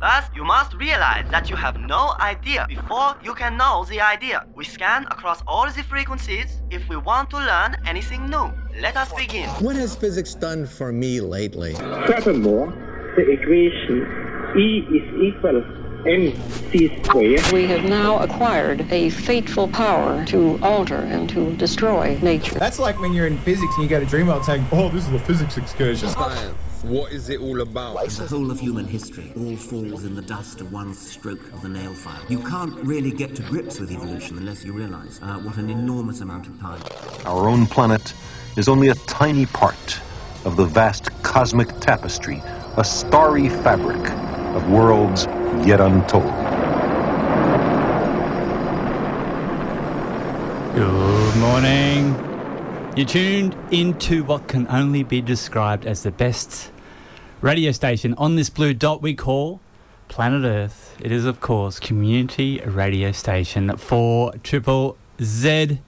First, you must realize that you have no idea before you can know the idea. We scan across all the frequencies if we want to learn anything new. Let us begin. What has physics done for me lately? Furthermore, the equation E is equal mc squared We have now acquired a fateful power to alter and to destroy nature. That's like when you're in physics and you go to Dreamworld saying, oh, this is a physics excursion. Science. What is it all about? The whole of human history all falls in the dust of one stroke of the nail file. You can't really get to grips with evolution unless you realize uh, what an enormous amount of time. Our own planet is only a tiny part of the vast cosmic tapestry, a starry fabric of worlds yet untold. Good morning. You're tuned into what can only be described as the best radio station on this blue dot we call Planet Earth. It is, of course, community radio station 4 Triple Z.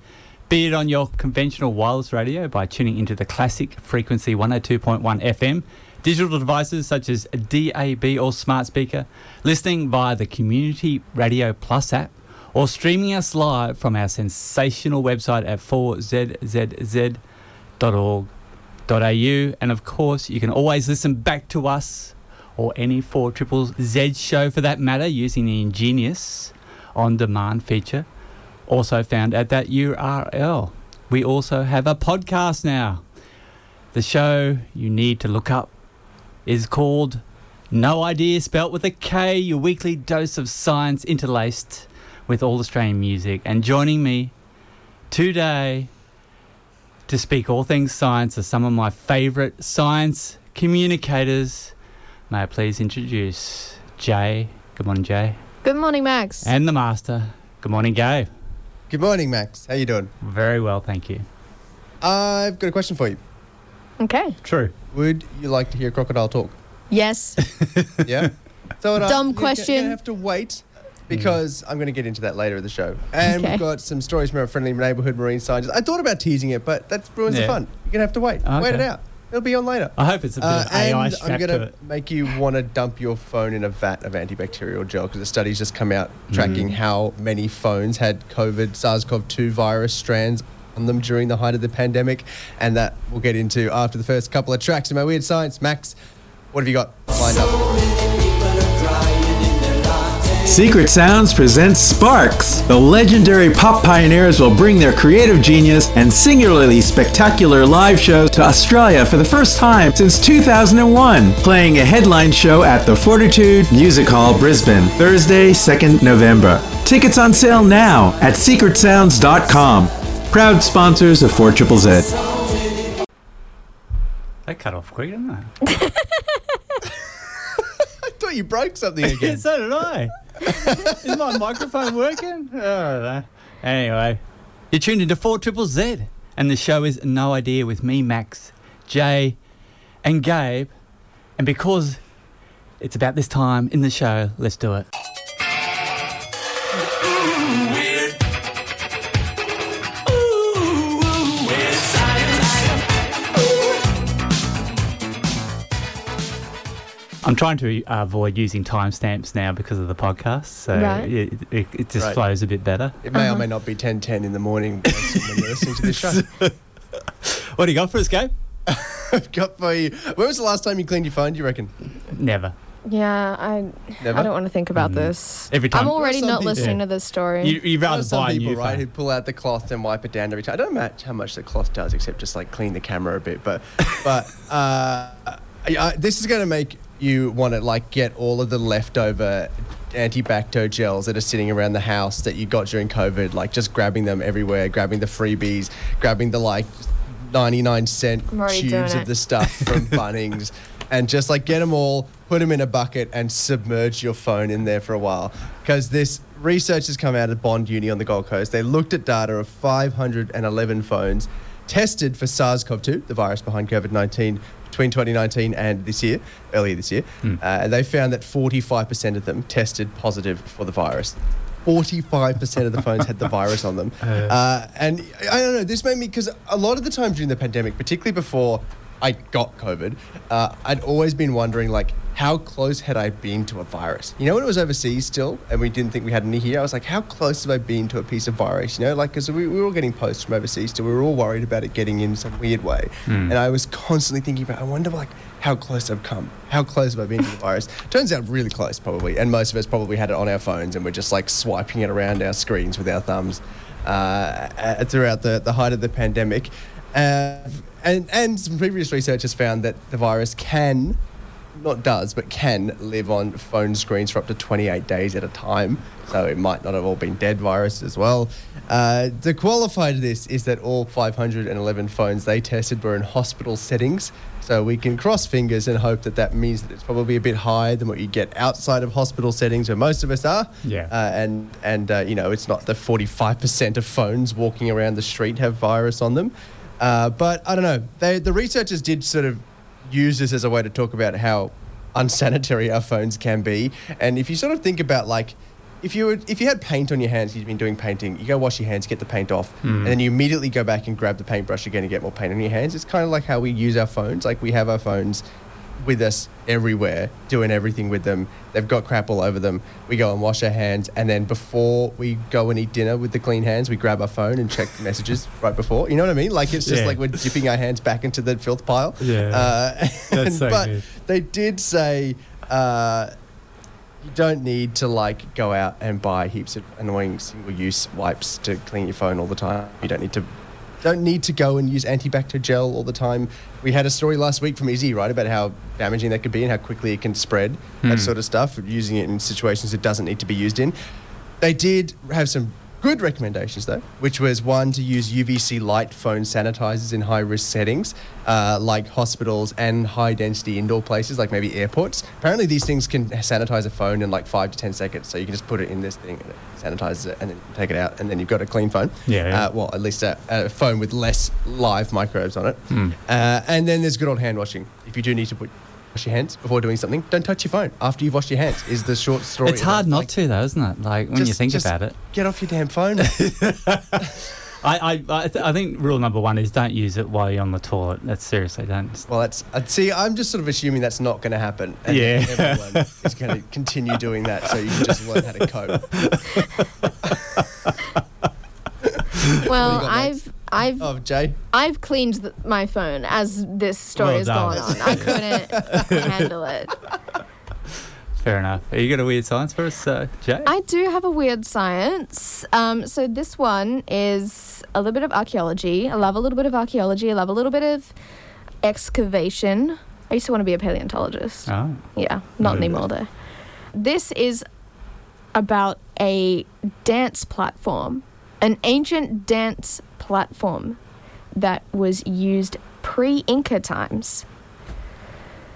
Be it on your conventional wireless radio by tuning into the classic frequency 102.1 FM, digital devices such as DAB or smart speaker, listening via the Community Radio Plus app, or streaming us live from our sensational website at 4zzz.org.au. And of course, you can always listen back to us or any 4 Triple Z show for that matter using the ingenious on demand feature, also found at that URL. We also have a podcast now. The show you need to look up is called Know Idea, spelt with a K, your weekly dose of science interlaced with all Australian music. And joining me today to speak all things science are some of my favourite science communicators. May I please introduce Jay. Good morning, Jay. Good morning, Max. And the master. Good morning, Gabe. Good morning, Max. How you doing? Very well, thank you. I've got a question for you. okay. True. Would you like to hear crocodile talk? Yes. Yeah. so what I- Dumb you're question. You're have to wait because I'm going to get into that later in the show. And Okay. we've got some stories from our friendly neighbourhood marine scientist. I thought about teasing it, but that ruins Yeah. the fun. You're going to have to wait. Wait it out. It'll be on later. I hope it's a bit Uh, of AI and I'm going to to make you want to dump your phone in a vat of antibacterial gel because the study's just come out tracking Mm. how many phones had COVID, SARS-CoV-2 virus strands on them during the height of the pandemic, and that we'll get into after the first couple of tracks in my weird science. Max, what have you got lined up? Secret Sounds presents Sparks. The legendary pop pioneers will bring their creative genius and singularly spectacular live shows to Australia for the first time since 2001, playing a headline show at the Fortitude Music Hall, Brisbane, Thursday, 2nd November. Tickets on sale now at secretsounds.com. Proud sponsors of 4 Triple Z. They cut off quick, didn't they? I thought you broke something again. so did I. Is my microphone working? Oh, I. Anyway, you're tuned into 4 Triple Z, and the show is Know Idea with me, Max, Jay, and Gabe. And because it's about this time in the show, let's do it. I'm trying to uh, avoid using timestamps now because of the podcast, so Right. it, it, it just Right. flows a bit better. It may or may not be 10.10 in the morning when you're listening to this show. What do you got for us, Gabe? I've got for you. When was the last time you cleaned your phone, do you reckon? Never. Yeah, I Never? I don't want to think about this. Every time. I'm already not people- listening Yeah. to this story. You, you'd rather some buy a people, new right, phone. who pull out the cloth and wipe it down every time. I don't know how much the cloth does, except just like clean the camera a bit. But, but uh, I, I, this is going to make you want to like get all of the leftover antibacto gels that are sitting around the house that you got during COVID, like just grabbing them everywhere, grabbing the freebies, grabbing the like 99 cent I'm already doing tubes of the stuff from Bunnings. And just like get them all, put them in a bucket, and submerge your phone in there for a while. Because this research has come out of Bond Uni on the Gold Coast. They looked at data of 511 phones tested for SARS CoV 2, the virus behind COVID 19, between 2019 and this year, earlier this year. Uh, and they found that 45% of them tested positive for the virus. 45% of the phones had the virus on them. Uh, and I don't know, this made me, because a lot of the time during the pandemic, particularly before I got COVID, uh, I'd always been wondering like how close had I been to a virus? You know, when it was overseas still, and we didn't think we had any here, I was like, how close have I been to a piece of virus? You know, like because we, we were all getting posts from overseas still, we were all worried about it getting in some weird way, Hmm. and I was constantly thinking about, I wonder like how close I've come, how close have I been to the virus? Turns out really close probably, and most of us probably had it on our phones, and we're just like swiping it around our screens with our thumbs uh, uh, throughout the, the height of the pandemic. Uh, and, and some previous research has found that the virus can, not does, but can live on phone screens for up to 28 days at a time. So it might not have all been dead virus as well. Uh, to qualify to this is that all 511 phones they tested were in hospital settings. So we can cross fingers and hope that that means that it's probably a bit higher than what you get outside of hospital settings where most of us are. Yeah. Uh, and and uh, you know it's not the 45% of phones walking around the street have virus on them. Uh, but I don't know. They, the researchers did sort of use this as a way to talk about how unsanitary our phones can be. And if you sort of think about like, if you were, if you had paint on your hands, you've been doing painting, you go wash your hands, get the paint off, Hmm. and then you immediately go back and grab the paintbrush again and get more paint on your hands. It's kind of like how we use our phones. Like we have our phones with us everywhere, doing everything with them. They've got crap all over them. We go and wash our hands, and then before we go and eat dinner with the clean hands, we grab our phone and check messages right before. You know what I mean? Like it's just Yeah. like we're dipping our hands back into the filth pile. Yeah. Uh, That's and- so but good. they did say uh, you don't need to like go out and buy heaps of annoying single-use wipes to clean your phone all the time. You don't need to don't need to go and use antibacterial gel all the time. We had a story last week from Izzy, right, about how damaging that could be and how quickly it can spread, Hmm. that sort of stuff, using it in situations it doesn't need to be used in. They did have some good recommendations, though, which was one to use UVC light phone sanitizers in high risk settings, uh, like hospitals and high density indoor places, like maybe airports. Apparently, these things can sanitize a phone in like five to 10 seconds. So you can just put it in this thing and it sanitizes it and then take it out, and then you've got a clean phone. Yeah, yeah. Uh, well, at least a, a phone with less live microbes on it. Hmm. Uh, and then there's good old hand washing. If you do need to put wash your hands before doing something, don't touch your phone after you've washed your hands. Is the short story. It's hard not Like, to, though, isn't it? Like when you think just about it. Get off your damn phone. I, I, I, th- I think rule number one is don't use it while you're on the toilet. That's seriously don't. Well, that's uh, see. I'm just sort of assuming that's not going to happen. And Yeah. everyone is going to continue doing that, so you can just learn how to cope. Well, got? I've I've Oh, Jay. I've cleaned the, my phone as this story Well has done. gone on. I couldn't handle it. Fair enough. Are you got a weird science for us, uh, Jay? I do have a weird science. Um, so this one is a little bit of archaeology. I love a little bit of archaeology. I love a little bit of excavation. I used to want to be a paleontologist. oh. Yeah, not Very anymore though. This is about a dance platform, an ancient dance platform that was used pre Inca times.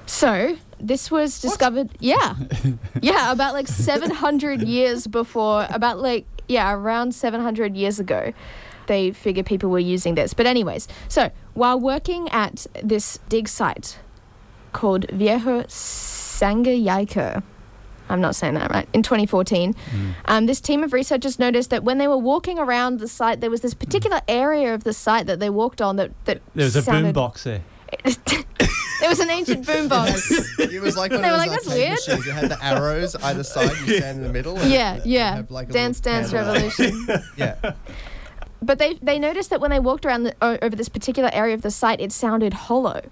So, this was discovered, yeah. yeah, about like 700 years before, about like, yeah, around 700 years ago. They figure people were using this. But, anyways, so while working at this dig site called Viejo Sangayaico, I'm not saying that right, in 2014, um, this team of researchers noticed that when they were walking around the site, there was this particular area of the site that they walked on that, that There was a boom box there. There was an ancient boombox. It was like one They of were like, "That's weird." machines. It had the arrows either side. You stand in the middle. and yeah, it- it yeah. like Dance Dance. Revolution. Yeah. But they they noticed that when they walked around the, over this particular area of the site, it sounded hollow.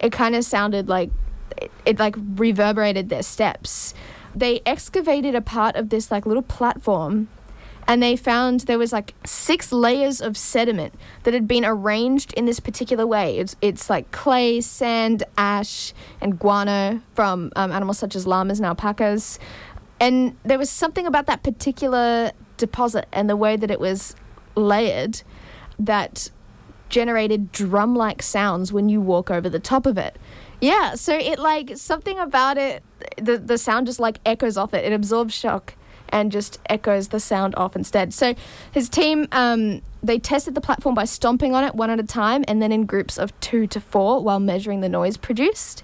It kind of sounded like it, it like reverberated their steps. They excavated a part of this like little platform, and they found there was like six layers of sediment that had been arranged in this particular way. It's it's like clay, sand, ash, and guano from um, animals such as llamas and alpacas. And there was something about that particular deposit and the way that it was layered that generated drum like sounds when you walk over the top of it. Yeah, so it like something about it, the, the sound just like echoes off it. It absorbs shock and just echoes the sound off instead. So his team, um, they tested the platform by stomping on it one at a time and then in groups of two to four while measuring the noise produced.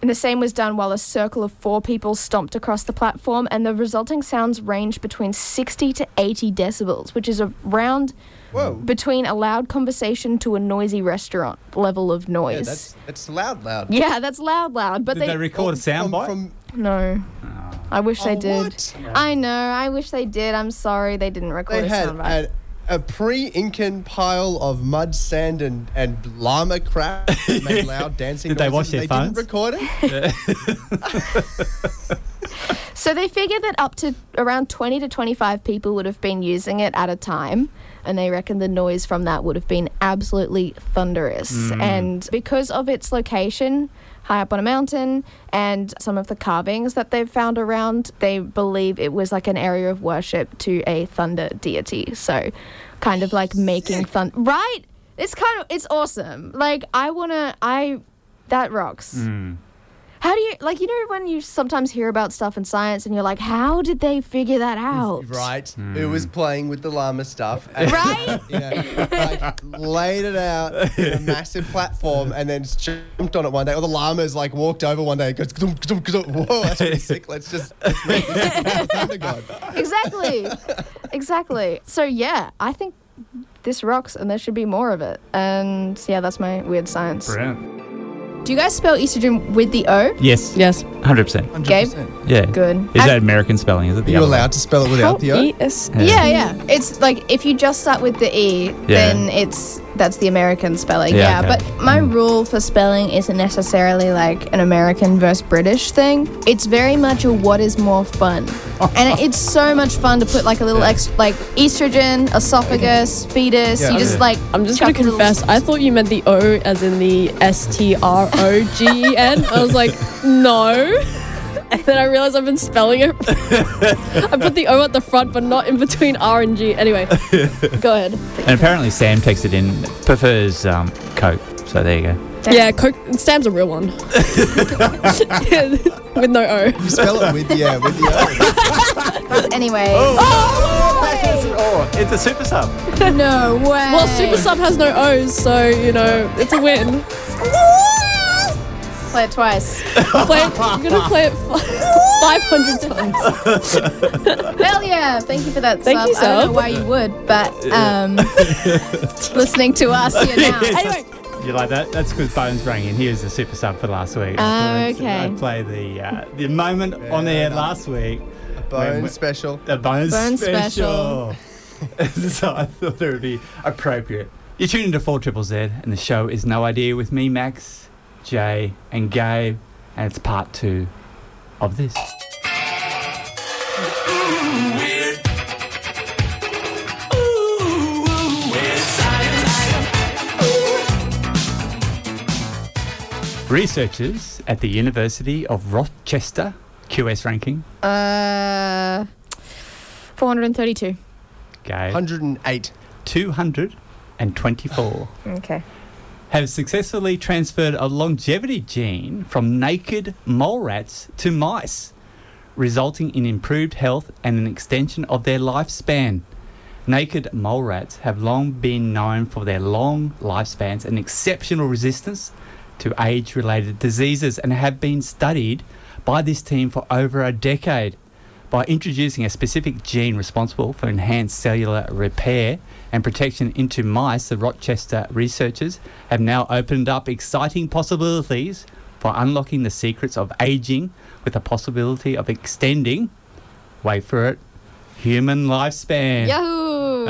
And the same was done while a circle of four people stomped across the platform, and the resulting sounds ranged between 60 to 80 decibels, which is around Whoa. between a loud conversation to a noisy restaurant level of noise. Yeah, noise. that's that's loud, loud. Yeah, that's loud, loud. But Did they, they record a From- soundbite? from- no. I wish they Oh, did. what? I know. I wish they did. I'm sorry they didn't record They a had soundbite. a, a pre-Incan pile of mud, sand, and, and llama crap that made loud dancing Did they noises. wash their They phones? didn't record it. So they figured that up to around 20 to 25 people would have been using it at a time. And they reckon the noise from that would have been absolutely thunderous. Mm. And because of its location, high up on a mountain, and some of the carvings that they've found around, they believe it was like an area of worship to a thunder deity. So kind of like making thunder. Right? It's kind of, it's awesome. Like, I want to, I, that rocks. Mm. How do you like you know when you sometimes hear about stuff in science and you're like, how did they figure that out? Right. Hmm. Who was playing with the llama stuff? And, Right? You know, like laid it out in a massive platform and then jumped on it one day. Or the llamas like walked over one day and goes, "Kdum, kdum, kdum." whoa, that's really sick. Let's just let's make this into thunder god. exactly. exactly. So yeah, I think this rocks and there should be more of it. And yeah, that's my weird science. Brilliant. Do you guys spell estrogen with the O? Yes. Yes. 100%. Gabe? Yeah. Good. Is that American spelling? Is it Are the you other allowed to spell it without the O? E-S- Yeah, yeah. It's like if you just start with the E, then it's that's the American spelling. Yeah, Yeah, okay. but my mm. rule for spelling isn't necessarily like an American versus British thing. It's very much a what is more fun. and it's so much fun to put like a little Yeah. ex like estrogen, esophagus, fetus. Yeah. you just Yeah. like I'm just gonna confess. I thought you meant the O as in the S T R O G E N. I was like, no. And then I realized I've been spelling it. I put the O at the front, but not in between R and G. Anyway, go ahead. And apparently Sam takes it in, prefers um, Coke. So there you go. Yeah, Coke. Sam's a real one. With no O. You spell it with yeah, with the O. Anyway. Oh, it's a super sub. No way. Well, Super Sub has no O's, so you know it's a win. Play it twice. Play it, I'm gonna play it 500 times. Hell yeah! Thank you for that Thank sub. you, I don't know why you would, but um, listening to us here now. Anyway, You like that? That's because Bones rang in. He was a super sub for last week. Oh, So okay. I played the uh, the moment on air last week. Bone when- special. The Bones, Bones special. so I thought it would be appropriate. You're tuning to 4 Triple Z, and the show is Know Idea with me, Max, Jay, and Gabe, and it's part two of this. Researchers at the University of Rochester, QS ranking, Uh, 432. Gabe, 108. 224. Okay. Have successfully transferred a longevity gene from naked mole rats to mice, resulting in improved health and an extension of their lifespan. Naked mole rats have long been known for their long lifespans and exceptional resistance to age related diseases and have been studied by this team for over a decade. By introducing a specific gene responsible for enhanced cellular repair and protection into mice, the Rochester researchers have now opened up exciting possibilities for unlocking the secrets of aging with the possibility of extending, wait for it, human lifespan. Yahoo!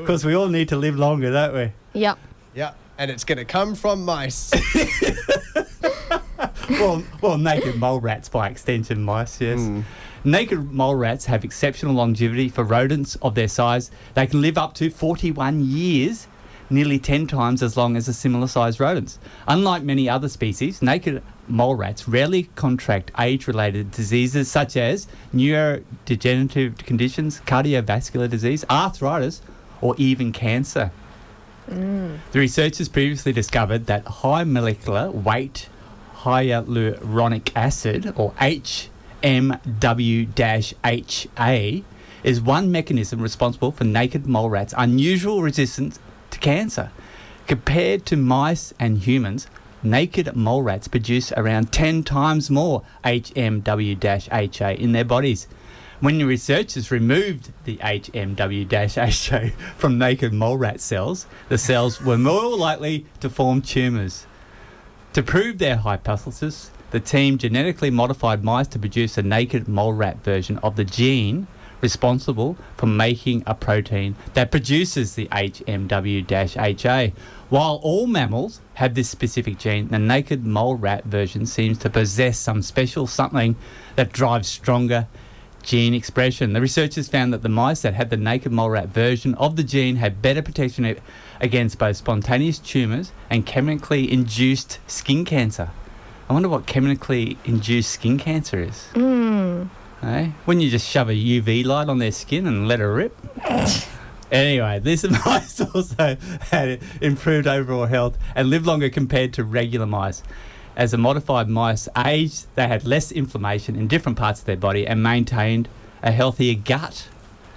Because we all need to live longer, don't we? yep. Yeah, and it's gonna come from mice. well, well, naked mole rats by extension, mice, yes. Hmm. Naked mole rats have exceptional longevity for rodents of their size. They can live up to 41 years, nearly 10 times as long as the similar sized rodents. Unlike many other species, naked mole rats rarely contract age related diseases such as neurodegenerative conditions, cardiovascular disease, arthritis, or even cancer. Mm. The researchers previously discovered that high molecular weight hyaluronic acid, or HMW-HA, is one mechanism responsible for naked mole rats' unusual resistance to cancer. Compared to mice and humans, naked mole rats produce around 10 times more HMW-HA in their bodies. When the researchers removed the HMW-HA from naked mole rat cells, the cells were more likely to form tumours. To prove their hypothesis, the team genetically modified mice to produce a naked mole rat version of the gene responsible for making a protein that produces the HMW-HA. While all mammals have this specific gene, the naked mole rat version seems to possess some special something that drives stronger gene expression. The researchers found that the mice that had the naked mole rat version of the gene had better protection against both spontaneous tumours and chemically induced skin cancer. I wonder what chemically induced skin cancer is. Mm. Eh? Wouldn't you just shove a UV light on their skin and let it rip? anyway, this mice also had improved overall health and lived longer compared to regular mice. As the modified mice aged, they had less inflammation in different parts of their body and maintained a healthier gut.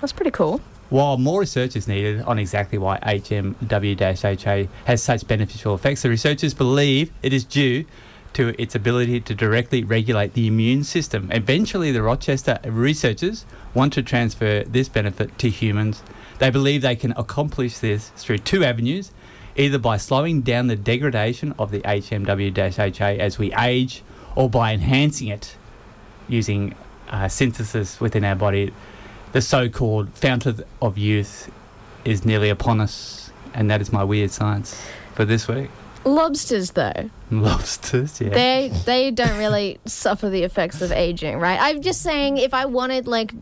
That's pretty cool. While more research is needed on exactly why HMW-HA has such beneficial effects, the researchers believe it is due to its ability to directly regulate the immune system. Eventually, the Rochester researchers want to transfer this benefit to humans. They believe they can accomplish this through two avenues either by slowing down the degradation of the HMW-HA as we age or by enhancing it using uh, synthesis within our body. The so-called fountain of youth is nearly upon us, and that is my weird science for this week. Lobsters, though, Lobsters, yeah. they they don't really suffer the effects of aging, right? I'm just saying, if I wanted like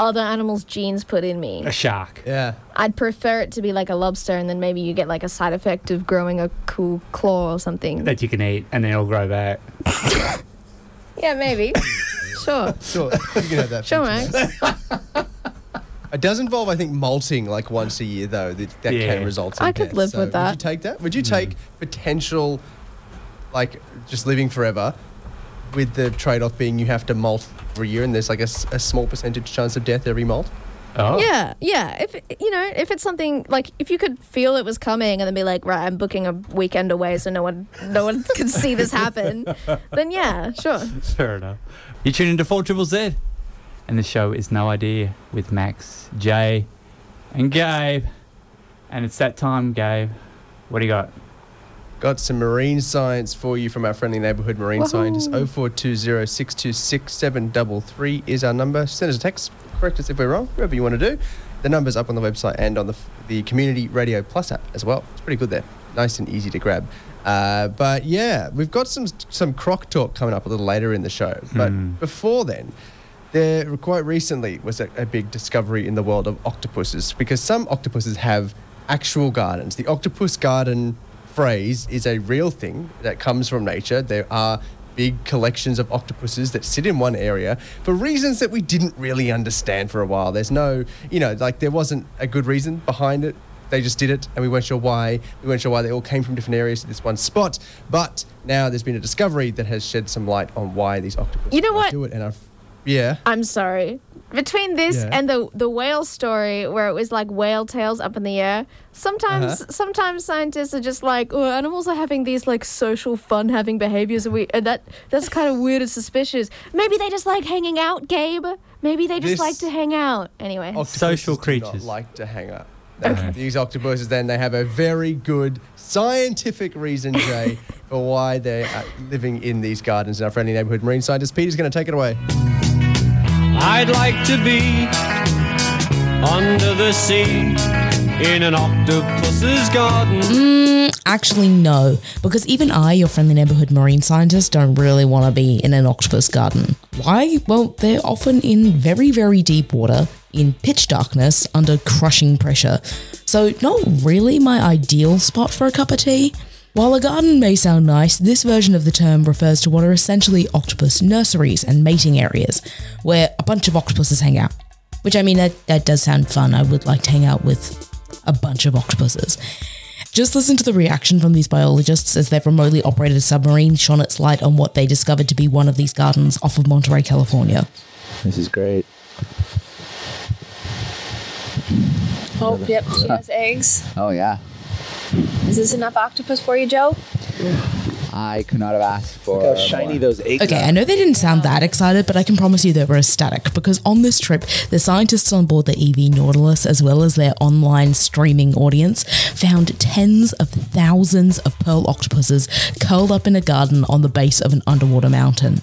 other animals' genes put in me, a shark. Yeah. I'd prefer it to be like a lobster, and then maybe you get like a side effect of growing a cool claw or something. That you can eat, and then it'll grow back. Yeah, maybe. sure. Sure, you can have that. Sure. Max. It does involve, I think, molting like once a year, though. That, that Yeah. can result in I could death. live So with Would you take that? Would you take potential, like, just living forever, with the trade-off being you have to molt every year, and there's like a small percentage chance of death every molt? Oh. Yeah, yeah. If you know, if it's something like if you could feel it was coming and then be like, right, I'm booking a weekend away so no one, no one can see this happen, then yeah, sure. Fair enough. You tune into 4 Triple Z, and the show is Know Idea with Max, Jay, and Gabe. And it's that time, Gabe. What do you got? Got some marine science for you from our friendly neighbourhood marine Woohoo. scientist. 0420 is our number. Send us a text. Correct us if we're wrong, whatever you want to do. The number's up on the website and on the, the Community Radio Plus app as well. It's pretty good there. Nice and easy to grab. Uh, but yeah, we've got some some croc talk coming up a little later in the show. But Hmm. before then, there quite recently was a, a big discovery in the world of octopuses because some octopuses have actual gardens. The octopus garden phrase is a real thing that comes from nature. There are big collections of octopuses that sit in one area for reasons that we didn't really understand for a while. There's no, you know, like there wasn't a good reason behind it. They just did it, and we weren't sure why. We weren't sure why they all came from different areas to this one spot. But now there's been a discovery that has shed some light on why these octopuses You know what? do it. And I've, yeah, I'm sorry. Between this Yeah. and the the whale story where it was like whale tails up in the air, sometimes Uh-huh. sometimes scientists are just like, oh, animals are having these like social fun having behaviors and we and that that's kind of weird and suspicious. Maybe they just like hanging out, Gabe. Maybe they just This- like to hang out. Anyway. octopuses Social do not creatures. like to hang up. These octopuses, then, they have a very good scientific reason, Jay, for why they're uh, living in these gardens. And our friendly neighbourhood marine scientist Peta's going to take it away. I'd like to be under the sea in an octopus's garden. Mm, actually, no, because even I, your friendly neighborhood marine scientist, don't really want to be in an octopus garden. Why? Well, they're often in very, very deep water, in pitch darkness, under crushing pressure. So, not really my ideal spot for a cup of tea. While a garden may sound nice, this version of the term refers to what are essentially octopus nurseries and mating areas, where a bunch of octopuses hang out. Which, I mean, that, that does sound fun. I would like to hang out with a bunch of octopuses. Just listen to the reaction from these biologists as they've remotely operated a submarine, shone its light on what they discovered to be one of these gardens off of Monterey, California. This is great. Oh, yep. She has eggs. Oh yeah. Is this enough octopus for you, Joe? I could not have asked for. Look how shiny more. those eggs Okay, I know they didn't sound that excited, but I can promise you they were ecstatic because on this trip, the scientists on board the EV Nautilus, as well as their online streaming audience, found tens of thousands of pearl octopuses curled up in a garden on the base of an underwater mountain.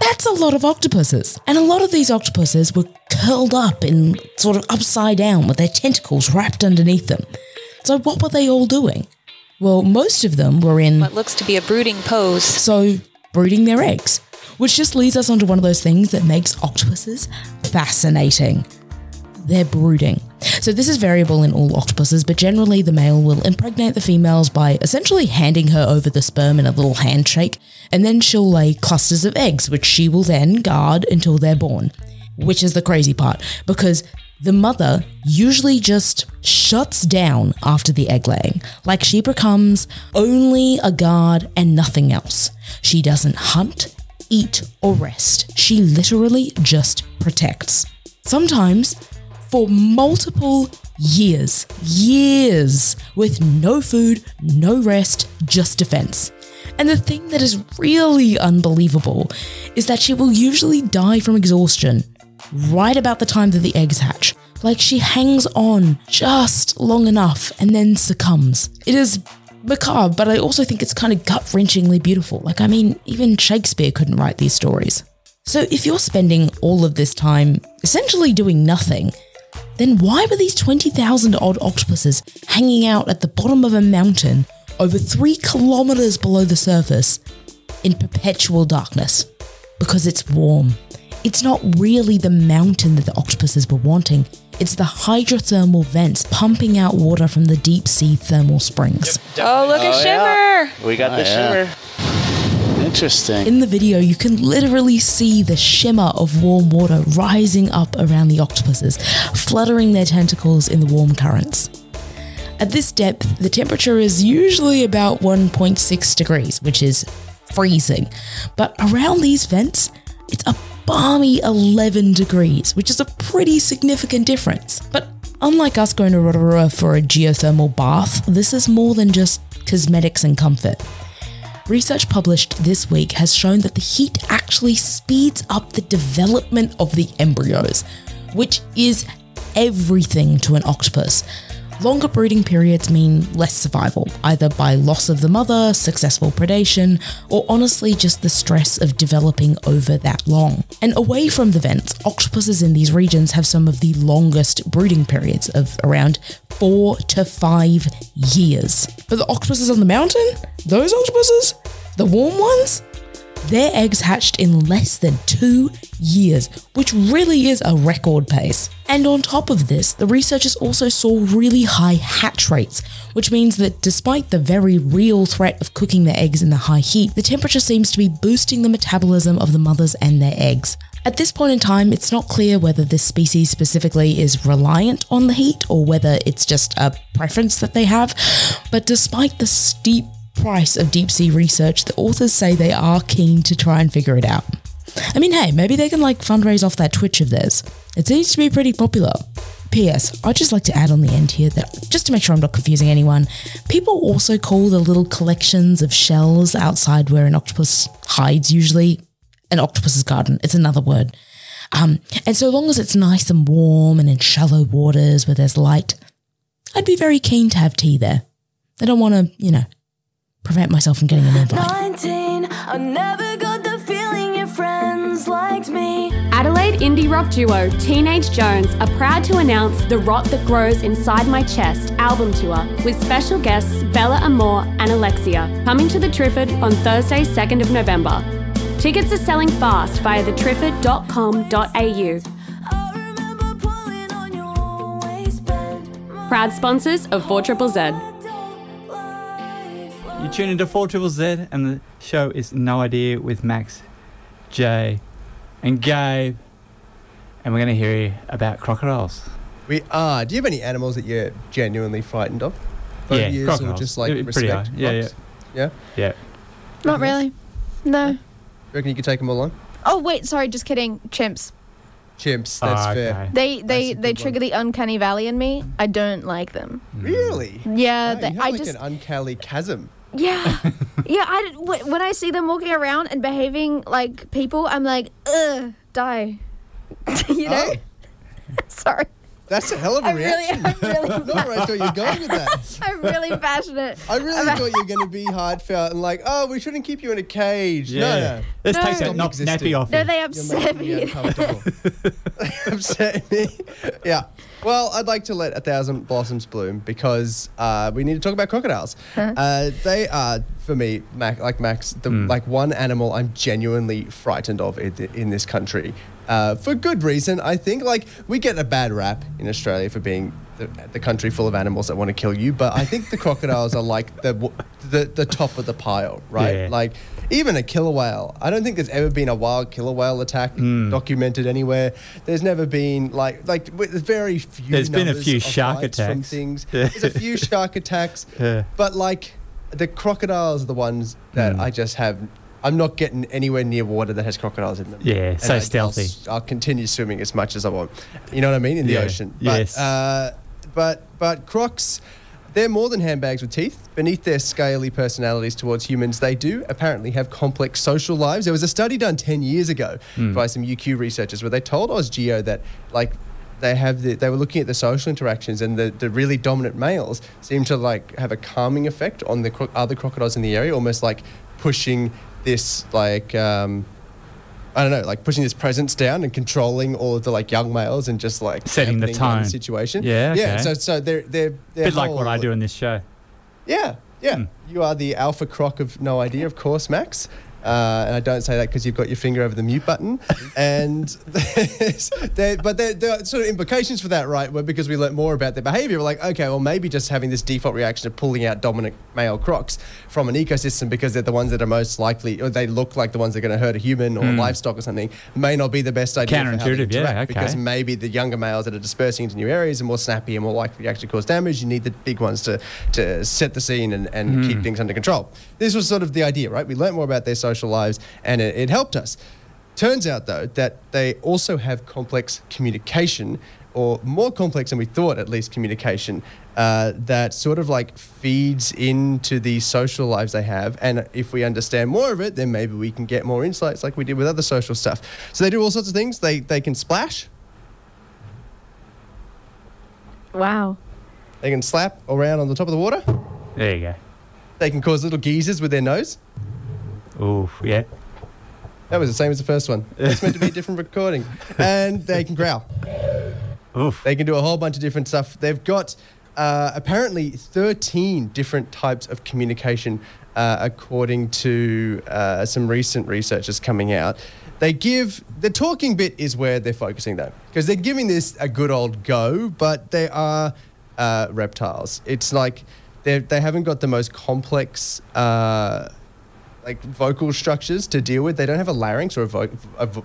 That's a lot of octopuses. And a lot of these octopuses were curled up in sort of upside down with their tentacles wrapped underneath them. So, what were they all doing? Well, most of them were in What looks to be a brooding pose. so brooding their eggs, which just leads us onto one of those things that makes octopuses fascinating. They're brooding. So this is variable in all octopuses, but generally the male will impregnate the females by essentially handing her over the sperm in a little handshake, and then she'll lay clusters of eggs, which she will then guard until they're born. Which is the crazy part, because the mother usually just shuts down after the egg laying, like she becomes only a guard and nothing else. She doesn't hunt, eat, or rest. She literally just protects. Sometimes for multiple years, years, with no food, no rest, just defense. And the thing that is really unbelievable is that she will usually die from exhaustion right about the time that the eggs hatch. Like she hangs on just long enough and then succumbs. It is macabre, but I also think it's kind of gut wrenchingly beautiful. Like, I mean, even Shakespeare couldn't write these stories. So if you're spending all of this time essentially doing nothing, then why were these 20,000 odd octopuses hanging out at the bottom of a mountain over three kilometers below the surface in perpetual darkness? Because it's warm. It's not really the mountain that the octopuses were wanting, it's the hydrothermal vents pumping out water from the deep sea thermal springs. Oh, look at Oh, yeah. Shimmer. We got Oh, the yeah. shimmer. Interesting. In the video, you can literally see the shimmer of warm water rising up around the octopuses, fluttering their tentacles in the warm currents. At this depth, the temperature is usually about 1.6 degrees, which is freezing. But around these vents, it's a balmy 11 degrees, which is a pretty significant difference. But unlike us going to Rotorua for a geothermal bath, this is more than just cosmetics and comfort. Research published this week has shown that the heat actually speeds up the development of the embryos, which is everything to an octopus. Longer brooding periods mean less survival, either by loss of the mother, successful predation, or honestly just the stress of developing over that long. And away from the vents, octopuses in these regions have some of the longest brooding periods of around four to five years. But the octopuses on the mountain, those octopuses, the warm ones, their eggs hatched in less than two years, which really is a record pace. And on top of this, the researchers also saw really high hatch rates, which means that despite the very real threat of cooking their eggs in the high heat, the temperature seems to be boosting the metabolism of the mothers and their eggs. At this point in time, it's not clear whether this species specifically is reliant on the heat or whether it's just a preference that they have, but despite the steep price of deep sea research, the authors say they are keen to try and figure it out. I mean, hey, maybe they can like fundraise off that Twitch of theirs. It seems to be pretty popular. P.S. I'd just like to add on the end here that just to make sure I'm not confusing anyone, people also call the little collections of shells outside where an octopus hides usually an octopus's garden. It's another word. Um, and so long as it's nice and warm and in shallow waters where there's light, I'd be very keen to have tea there. I don't want to, you know, prevent myself from getting an invite. 19, I never got the feeling your friends liked me. Adelaide indie rock duo Teenage Joans are proud to announce The Rot That Grows Inside My Chest album tour with special guests Bella Amore and Alexia, coming to the Triffid on Thursday, 2nd of November. Tickets are selling fast via thetriffid.com.au. Proud sponsors of 4 Triple Z. You tune into 4 Triple Z, and the show is Know Idea with Max, Jay, and Gabe. And we're going to hear about crocodiles. We are. Do you have any animals that you're genuinely frightened of? Yeah, Phobias or crocodiles. just like pretty respect? high. Yeah, rocks? Yeah. Yeah. Not really. No. You reckon you could take them all on? Oh wait, sorry, just kidding. Chimps. Chimps. That's Ah, fair. They they they trigger the uncanny valley in me. I don't like them. Really? Yeah, Wow, they, you have I like just an uncanny chasm. Yeah, yeah. I did- when I see them walking around and behaving like people, I'm like, ugh, die. you know. Oh. Sorry. That's a hell of a I'm really- reaction. I'm really Not where I thought you were going with that. I'm really passionate. I really about- thought you were going to be heartfelt and like, oh, we shouldn't keep you in a cage. Yeah. No, no. Let's take that Stop nappy off No, him. they You're upset me me. upset me. Yeah. Well, I'd like to let a thousand blossoms bloom because uh, we need to talk about crocodiles. Uh, they are, for me, Mac, like Max, the like one animal I'm genuinely frightened of in, in this country. Uh, for good reason, I think. Like we get a bad rap in Australia for being the, the country full of animals that want to kill you, but I think the crocodiles are like the the, the top of the pile, right? Yeah. Like even a killer whale. I don't think there's ever been a wild killer whale attack Hmm. documented anywhere. There's never been like like with very few. There's been a few shark from attacks. things. There's a few shark attacks, Yeah. but like the crocodiles are the ones that Hmm. I just have. I'm not getting anywhere near water that has crocodiles in them. Yeah, And so I- stealthy. I'll, I'll continue swimming as much as I want. You know what I mean in the Yeah, ocean. But, yes. Uh, but but crocs. They're more than handbags with teeth. Beneath their scaly personalities towards humans, they do apparently have complex social lives. There was a study done 10 years ago Hmm. by some UQ researchers where they told OzGeo that, like, they have the, they were looking at the social interactions and the, the really dominant males seem to like have a calming effect on the cro- other crocodiles in the area, almost like pushing this like um, I don't know, like pushing this presence down and controlling all of the like young males and just like Setting the tone. situation. Yeah, yeah. So so they're they're, they're bit like what I do in this show. Yeah, yeah. You are the alpha croc of no idea, of course, Max. Uh, and I don't say that because you've got your finger over the mute button. and there, but there, there are sort of implications for that, right? Where because we learnt more about their behavior, we're like, okay, well, maybe just having this default reaction of pulling out dominant male crocs from an ecosystem because they're the ones that are most likely, or they look like the ones that are going to hurt a human or Hmm. livestock or something, may not be the best idea. for how they Counterintuitive, yeah, okay. Because maybe the younger males that are dispersing into new areas are more snappy and more likely to actually cause damage. You need the big ones to, to set the scene and, and Mm. keep things under control. This was sort of the idea, right? We learnt more about their social lives and it, it helped us. Turns out, though, that they also have complex communication, or more complex than we thought, at least, communication, uh, that sort of like feeds into the social lives they have. And if we understand more of it, then maybe we can get more insights like we did with other social stuff. So they do all sorts of things. They, they can splash, Wow. they can slap around on the top of the water, There you go. they can cause little geysers with their nose. Ooh, yeah. That was the same as the first one. It's meant to be a different recording. And they can growl. Oof. They can do a whole bunch of different stuff. They've got uh, apparently 13 different types of communication, uh, according to uh, some recent researchers coming out. They give the talking bit is where they're focusing though, because they're giving this a good old go, but they are uh, reptiles. It's like they they haven't got the most complex. Like vocal structures to deal with. They don't have a larynx or a, vo- a vo-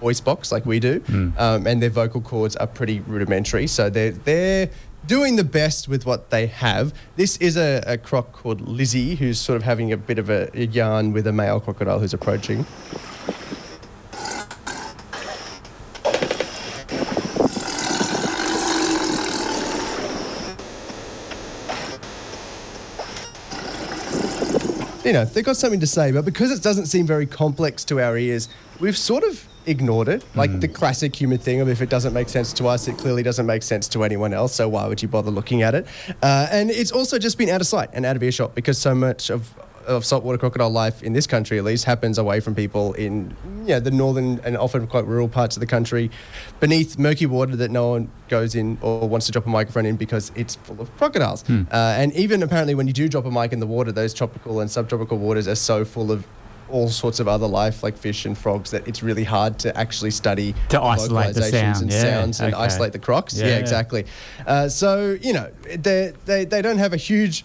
voice box like we do, um, and their vocal cords are pretty rudimentary. So they're they're doing the best with what they have. This is a, a croc called Lizzie, who's sort of having a bit of a, a yarn with a male crocodile who's approaching. You know, they've got something to say, but because it doesn't seem very complex to our ears, we've sort of ignored it. Like the classic human thing of if it doesn't make sense to us, it clearly doesn't make sense to anyone else. So why would you bother looking at it? Uh, and it's also just been out of sight and out of earshot because so much of of saltwater crocodile life in this country, at least, happens away from people in you know, the northern and often quite rural parts of the country, beneath murky water that no one goes in or wants to drop a microphone in because it's full of crocodiles. Hmm. Uh, and even apparently, when you do drop a mic in the water, those tropical and subtropical waters are so full of all sorts of other life like fish and frogs that it's really hard to actually study To isolate the sound, and yeah, sounds and okay. isolate the crocs. Yeah, Yeah, yeah. exactly. Uh, so you know they they they don't have a huge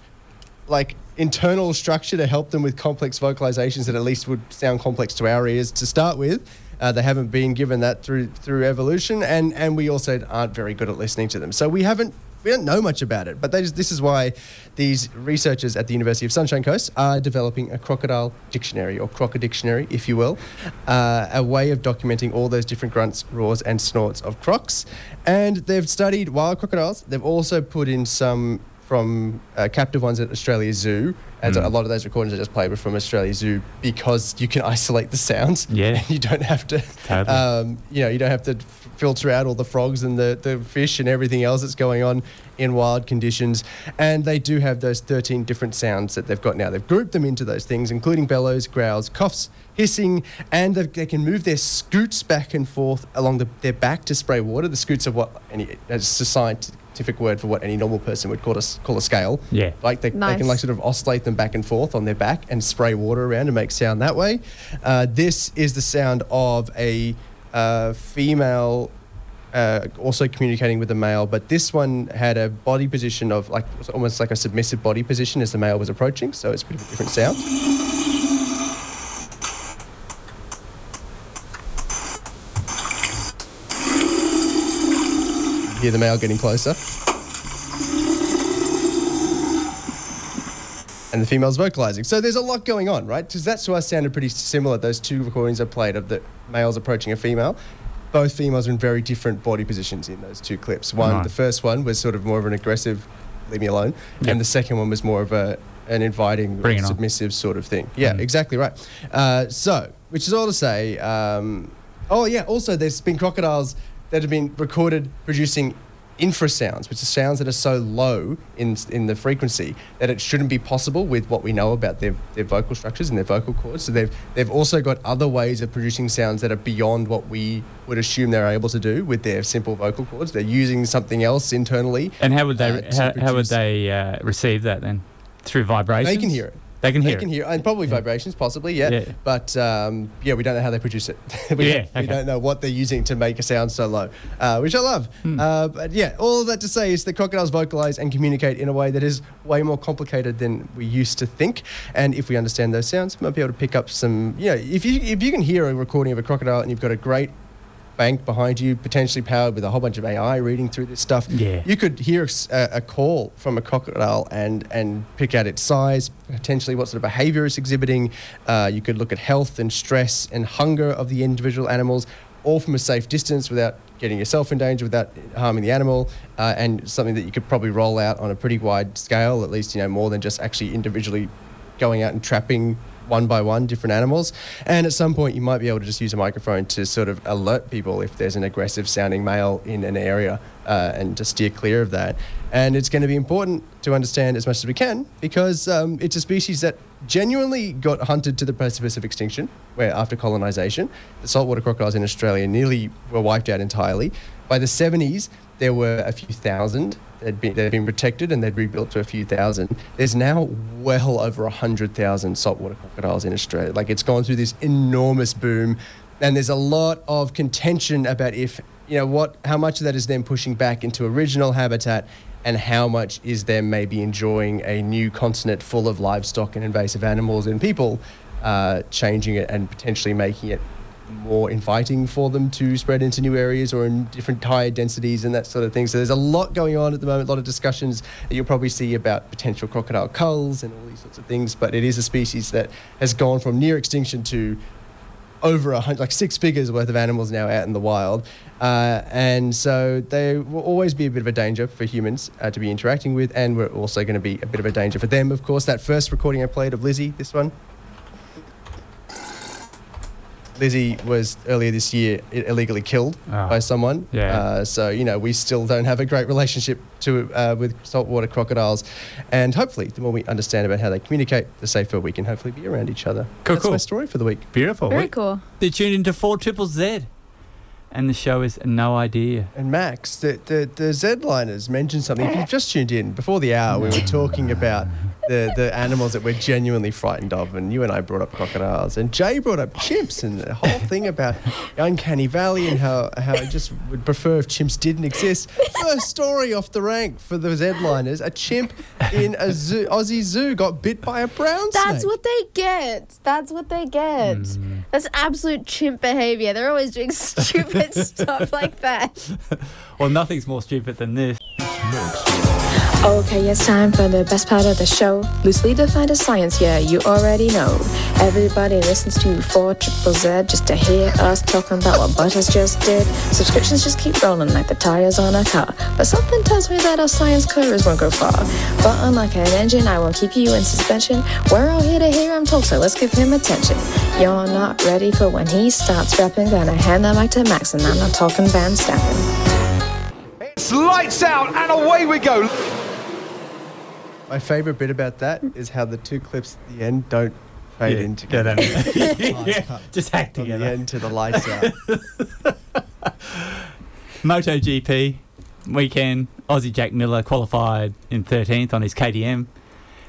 like internal structure to help them with complex vocalizations that at least would sound complex to our ears to start with. Uh, they haven't been given that through through evolution, and and we also aren't very good at listening to them. So we haven't. We don't know much about it, but just, this is why these researchers at the University of Sunshine Coast are developing a crocodile dictionary or crocodictionary, if you will, uh, a way of documenting all those different grunts, roars, and snorts of crocs. And they've studied wild crocodiles. They've also put in some from uh, captive ones at Australia Zoo. And Mm. a lot of those recordings I just played were from Australia Zoo because you can isolate the sounds. Yeah. you don't have to, Totally. um, you know, you don't have to f- filter out all the frogs and the, the fish and everything else that's going on in wild conditions. And they do have those 13 different sounds that they've got now. They've grouped them into those things, including bellows, growls, coughs, hissing, and they've- can move their scutes back and forth along the, their back to spray water. The scutes are what any, it's a scientific word for what any normal person would call a, s- call a scale. Yeah. Like they, they can like sort of oscillate them back and forth on their back and spray water around and make sound that way. Uh, this is the sound of a uh, female uh, also communicating with the male, but this one had a body position of like almost like a submissive body position as the male was approaching, so it's a bit of a different sound. Hear the male getting closer. and the female's vocalizing. So there's a lot going on, right? Because that to us sounded pretty similar. Those two recordings I played of the males approaching a female. Both females are in very different body positions in those two clips. One, Right. the first one was sort of more of an aggressive, leave me alone, and the second one was more of a an inviting, on. submissive sort of thing. Yeah, exactly right. Uh, so, which is all to say, um, oh yeah. Also, there's been crocodiles that have been recorded producing infrasounds, which are sounds that are so low in in the frequency that it shouldn't be possible with what we know about their, their vocal structures and their vocal cords. So they've they've also got other ways of producing sounds that are beyond what we would assume they're able to do with their simple vocal cords. They're using something else internally. And how would they uh, how, how would they uh, receive that then? Through vibrations? They can hear it. They can hear They can hear, and probably vibrations, possibly, yeah. Yeah. But um, yeah, we don't know how they produce it. we, Yeah, don't, we don't know what they're using to make a sound so low, uh, which I love. Hmm. Uh, but yeah, all of that to say is that crocodiles vocalize and communicate in a way that is way more complicated than we used to think. And if we understand those sounds, we might be able to pick up some. You know, if you if you can hear a recording of a crocodile and you've got a great bank behind you, potentially powered with a whole bunch of AI reading through this stuff. Yeah. You could hear a call from a crocodile and, and pick out its size, potentially what sort of behavior it's exhibiting. Uh, you could look at health and stress and hunger of the individual animals, all from a safe distance without getting yourself in danger, without harming the animal, uh, and something that you could probably roll out on a pretty wide scale, at least, you know, more than just actually individually going out and trapping one by one different animals. And at some point, you might be able to just use a microphone to sort of alert people if there's an aggressive sounding male in an area uh, and to steer clear of that. And it's going to be important to understand as much as we can because um, it's a species that genuinely got hunted to the precipice of extinction, where after colonization, the saltwater crocodiles in Australia nearly were wiped out entirely. By the 70s, there were a few thousand been, they'd been protected and they'd rebuilt to a few thousand. There's now well over 100,000 saltwater crocodiles in Australia. Like it's gone through this enormous boom. And there's a lot of contention about if, you know, what, how much of that is them pushing back into original habitat and how much is them maybe enjoying a new continent full of livestock and invasive animals and people, uh, changing it and potentially making it more inviting for them to spread into new areas or in different higher densities and that sort of thing. So there's a lot going on at the moment, a lot of discussions that you'll probably see about potential crocodile culls and all these sorts of things. But it is a species that has gone from near extinction to over a hundred, like six figures worth of animals now out in the wild. Uh, and so they will always be a bit of a danger for humans uh, to be interacting with. And we're also going to be a bit of a danger for them, of course. That first recording I played of Lizzie, this one, Lizzie was earlier this year illegally killed Ah. by someone. Yeah. Uh, so you know we still don't have a great relationship to uh, with saltwater crocodiles, and hopefully the more we understand about how they communicate, the safer we can hopefully be around each other. Cool, That's cool. my story for the week. Beautiful. Very We- cool. They tuned into 4 Triple Z. And the show is Know Idea. And Max, the, the, the Z-liners mentioned something. If you've just tuned in, before the hour, we were talking about the, the animals that we're genuinely frightened of. And you and I brought up crocodiles. And Jay brought up chimps and the whole thing about the uncanny valley and how, how I just would prefer if chimps didn't exist. First story off the rank for the Z-liners. A chimp in a zoo, Aussie zoo got bit by a brown snake. That's what they get. That's what they get. Mm. That's absolute chimp behavior. They're always doing stupid stuff like that. Well, nothing's more stupid than this. Okay, it's time for the best part of the show. Loosely defined as science, yeah, you already know. Everybody listens to 4 Triple Z just to hear us talking about what Butters just did. Subscriptions just keep rolling like the tires on a car. But something tells me that our science careers won't go far. But unlike an engine, I won't keep you in suspension. We're all here to hear him talk, so let's give him attention. You're not ready for when he starts rapping. Gonna hand the mic to Max, and I'm not talking Verstappen. It's lights out and away we go. My favorite bit about that is how the two clips at the end don't fade Yeah, in together. yeah, Yeah, uh, just hack From together. the end to the lights out. MotoGP weekend, Aussie Jack Miller qualified in 13th on his KTM.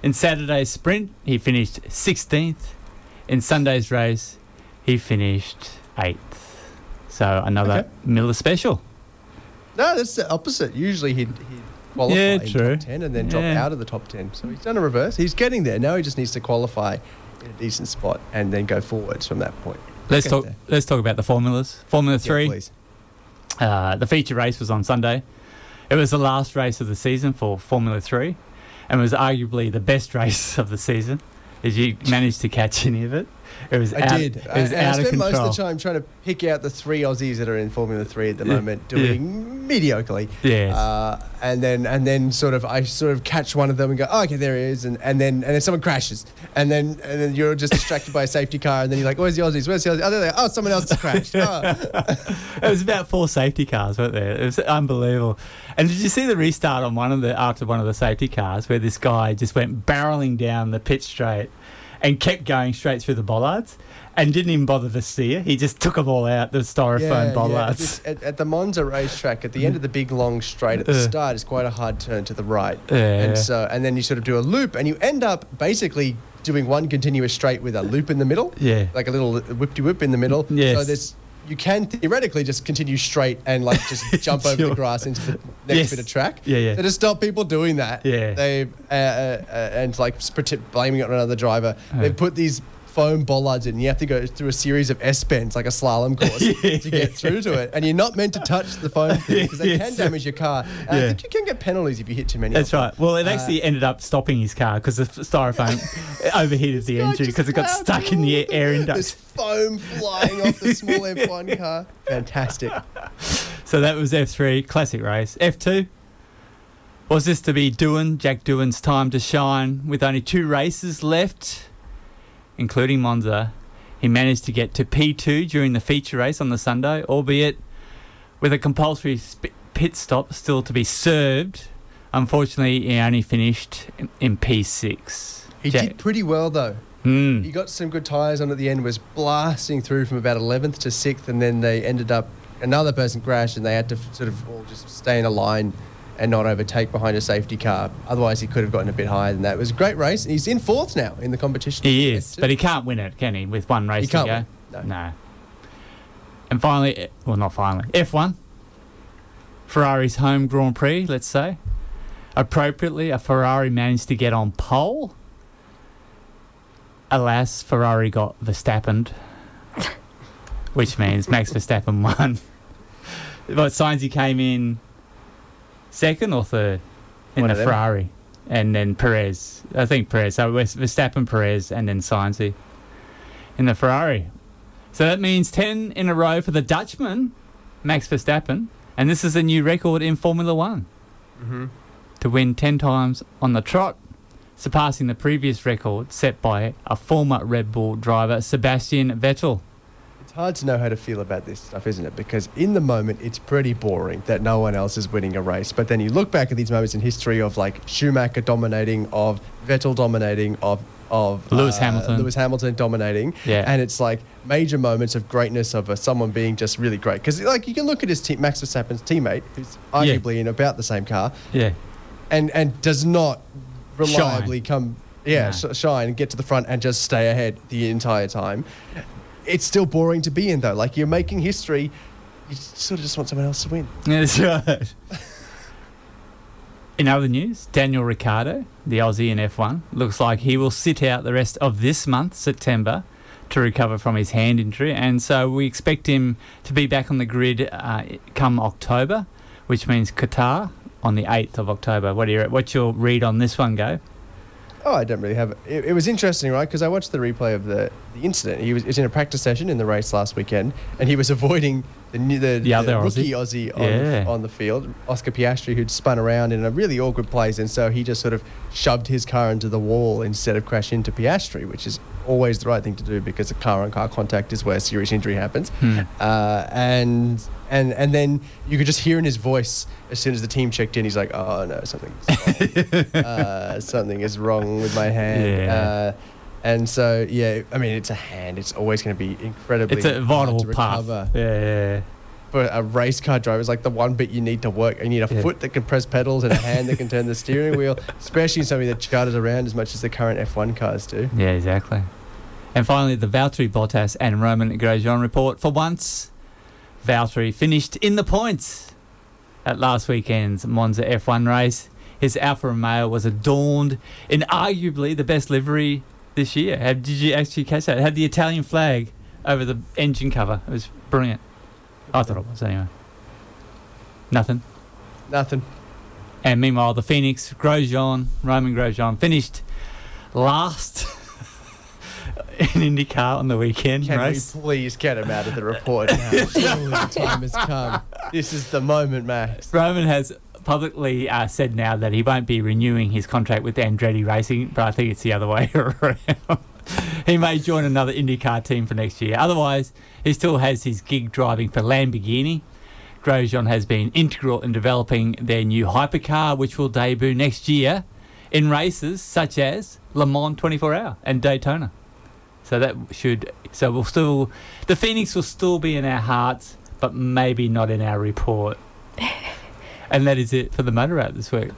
In Saturday's sprint, he finished 16th. In Sunday's race, he finished 8th. So another Okay. Miller special. No, that's the opposite. Usually he'd, he'd qualify Yeah, in true. top 10 and then drop out of the top 10. So he's done a reverse. He's getting there. Now he just needs to qualify in a decent spot and then go forwards from that point. Let's talk. there. Let's talk about the formulas. Formula Three. please. Uh, the feature race was on Sunday. It was the last race of the season for Formula Three, and was arguably the best race of the season. Did you manage to catch any of it? It was. I out, did. It was I, out I spent most of the time trying to pick out the three Aussies that are in Formula Three at the Yeah. moment, Yeah. doing mediocrely. Yes. Uh, and then and then sort of I sort of catch one of them and go, oh, okay, there he is, and, and then and then someone crashes, and then and then you're just distracted by a safety car, and then you're like, where's the Aussies? Where's the Aussies? Oh, they're. Oh, someone else has crashed. Oh. it was about four safety cars, weren't there? It was unbelievable. And did you see the restart on one of the after one of the safety cars where this guy just went barreling down the pit straight and kept going straight through the bollards and didn't even bother to steer. He just took them all out, the styrofoam At, bollards. this- at, at the Monza racetrack, at the end of the big long straight at the Uh. start, it's quite a hard turn to the right, Yeah. and so and then you sort of do a loop, and you end up basically doing one continuous straight with a loop in the middle, Yeah. like a little whip de whip in the middle. Yes. So there's you can theoretically just continue straight and like just jump over the grass into the next Yes. bit of track. Yeah, yeah. So to stop people doing that, Yeah. they uh, uh, uh, and like blaming it on another driver, Uh. they put these foam bollards in. You have to go through a series of S bends, like a slalom course, to get through to it. And you're not meant to touch the foam because they can damage your car. And I Yeah. think you can get penalties if you hit too many. That's of them. right. Well, it Uh, actually ended up stopping his car because the styrofoam overheated the engine because it got stuck in the air There's index. foam flying off the small F1 car. Fantastic. So that was F3, classic race. F2 was this to be Doohan, Jack Doohan's time to shine with only two races left, including Monza. He managed to get to P2 during the feature race on the Sunday, albeit with a compulsory sp- pit stop still to be served. Unfortunately, he only finished in, in P6. He Jack- did pretty well though. Hmm. He got some good tyres on at the end, was blasting through from about 11th to 6th, and then they ended up, another person crashed, and they had to sort of all just stay in a line and not overtake behind a safety car. Otherwise, he could have gotten a bit higher than that. It was a great race. He's in fourth now in the competition. He is, but he can't win it, can he? With one race He can't to go. win, No. And finally, well, not finally, F1. Ferrari's home Grand Prix, let's say. Appropriately, a Ferrari managed to get on pole. Alas, Ferrari got Verstappen, which means Max Verstappen won. But Sainz he came in second or third in One the. Ferrari, and then Perez. I think Perez. So Verstappen, Perez, and then Sainz in the Ferrari. So that means ten in a row for the Dutchman, Max Verstappen, and this is a new record in Formula One Mm-hmm. to win 10 times on the trot, surpassing the previous record set by a former Red Bull driver, Sebastian Vettel. Hard to know how to feel about this stuff, isn't it? Because in the moment, it's pretty boring that no one else is winning a race. But then you look back at these moments in history of like Schumacher dominating, of Vettel dominating, of of Lewis uh, Hamilton. Lewis Hamilton dominating, Yeah. and it's like major moments of greatness of uh, someone being just really great. Because like you can look at his team, Max Verstappen's teammate, who's arguably in about the same car, Yeah. and and does not Shine. reliably come yeah No. shine and get to the front and just stay ahead the entire time it's still boring to be in though like you're making history you sort of just want someone else to win That's right. In other news, Daniel Ricciardo, the Aussie in F1, looks like he will sit out the rest of this month, September, to recover from his hand injury. And so we expect him to be back on the grid uh, come October, which means Qatar on the 8th of October. What do you, what's your read on this one, Go? Oh, I don't really have it. It, it was interesting, right? Because I watched the replay of the, the incident. He was, was in a practice session in the race last weekend, and he was avoiding the the, The other rookie Aussie. Aussie on, Yeah. the, on the field, Oscar Piastri, who'd spun around in a really awkward place, and so he just sort of shoved his car into the wall instead of crash into Piastri, which is always the right thing to do because a car-on-car contact is where serious injury happens. Hmm. Uh, and and and then you could just hear in his voice as soon as the team checked in, he's like, "Oh no, something's wrong. uh, something is wrong with my hand." Yeah. Uh, and so, yeah, I mean, it's a hand. It's always going to be incredibly It's a vital to path. recover. Yeah, yeah. For a race car driver, it's like the one bit you need to work. You need a Yeah. foot that can press pedals and a hand that can turn the steering wheel, especially something that charters around as much as the current F1 cars do. Yeah, exactly. And finally, the Valtteri Bottas and Romain Grosjean report. For once, Valtteri finished in the points at last weekend's Monza F1 race. His Alfa Romeo was adorned in arguably the best livery this year. Had, did you actually catch that? It had the Italian flag over the engine cover. It was brilliant. I thought it was anyway. Nothing. Nothing. And meanwhile, the Phoenix Grosjean, Romain Grosjean, finished last in IndyCar on the weekend Can race. we please get him out of the report now? Surely the time has come. This is the moment, Max. Romain has publicly uh, said now that he won't be renewing his contract with Andretti Racing, but I think it's the other way around. he may join another IndyCar team for next year. Otherwise, he still has his gig driving for Lamborghini. Grosjean has been integral in developing their new hypercar, which will debut next year in races such as Le Mans 24 Hour and Daytona. So that should. So we'll still. The Phoenix will still be in our hearts, but maybe not in our report. and that is it for the motor out this week.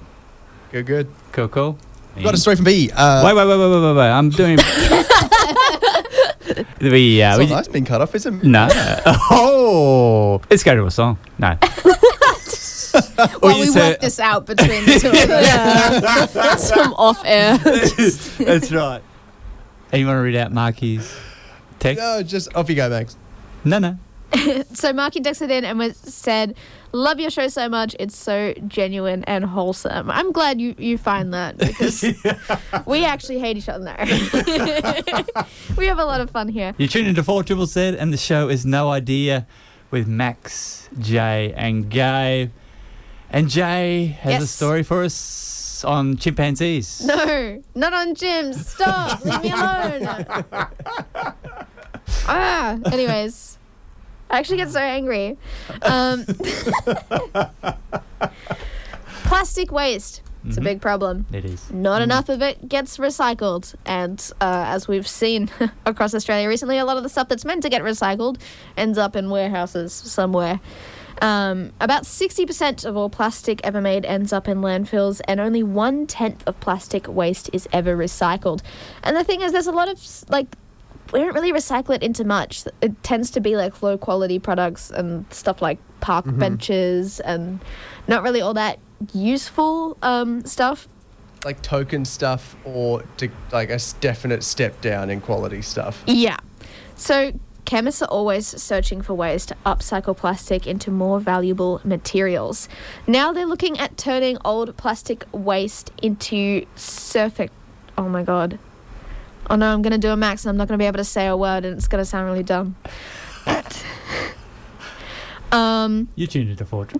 Good, good. Cool, cool. Got a story from B. Uh, wait, wait, wait, wait, wait, wait, wait. I'm doing. we, uh, It's we not nice being cut off, is it? No. oh, let's go to a song. No. well, we said- work this out between the two of us. Yeah. Some off air. That's right. And you want to read out Marky's text? No, just off you go, Max. No, no. so Marky texted in and was, said, "Love your show so much. It's so genuine and wholesome. I'm glad you you find that because we actually hate each other. we have a lot of fun here. You tune into Four Triple Z, and the show is Know Idea with Max, Jay, and Gabe. And Jay has a story for us on chimpanzees. No, not on gyms. Stop. Leave me alone. ah. Anyways, I actually get so angry. Um, plastic waste. It's a Mhm. big problem. It is. Not enough of it gets recycled. And uh, as we've seen across Australia recently, a lot of the stuff that's meant to get recycled ends up in warehouses somewhere. Um, about 60% of all plastic ever made ends up in landfills, and only one tenth of plastic waste is ever recycled. And the thing is, there's a lot of, like, we don't really recycle it into much. It tends to be like low quality products and stuff like park Mhm. benches and not really all that useful um, stuff. Like token stuff or to, like a definite step down in quality stuff. Yeah. So chemists are always searching for ways to upcycle plastic into more valuable materials. Now they're looking at turning old plastic waste into surface. Oh my god. Oh no, I'm gonna do a max and I'm not gonna be able to say a word and it's gonna sound really dumb. um, You tuned into Four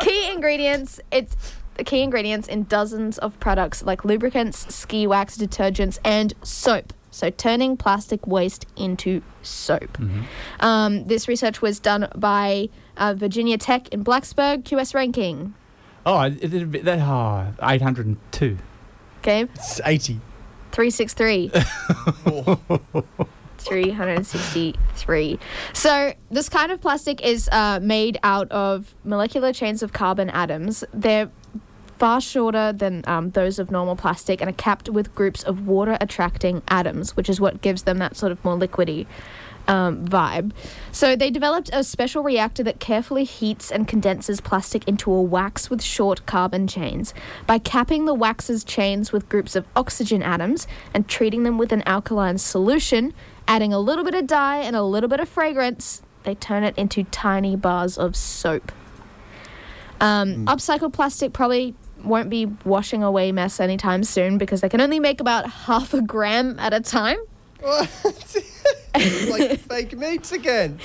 key ingredients. It's the key ingredients in dozens of products like lubricants, ski wax, detergents, and soap. So turning plastic waste into soap. Um, this research was done by uh, Virginia Tech in Blacksburg, QS ranking. Oh, it a that oh, 802. Okay, It's 80. 363. 363. So, this kind of plastic is uh, made out of molecular chains of carbon atoms. They're far shorter than um, those of normal plastic and are capped with groups of water attracting atoms, which is what gives them that sort of more liquidy um, vibe. So they developed a special reactor that carefully heats and condenses plastic into a wax with short carbon chains. By capping the wax's chains with groups of oxygen atoms and treating them with an alkaline solution, adding a little bit of dye and a little bit of fragrance, they turn it into tiny bars of soap. Um, Upcycled plastic probably won't be washing away mess anytime soon because they can only make about half a gram at a time. like fake meats again.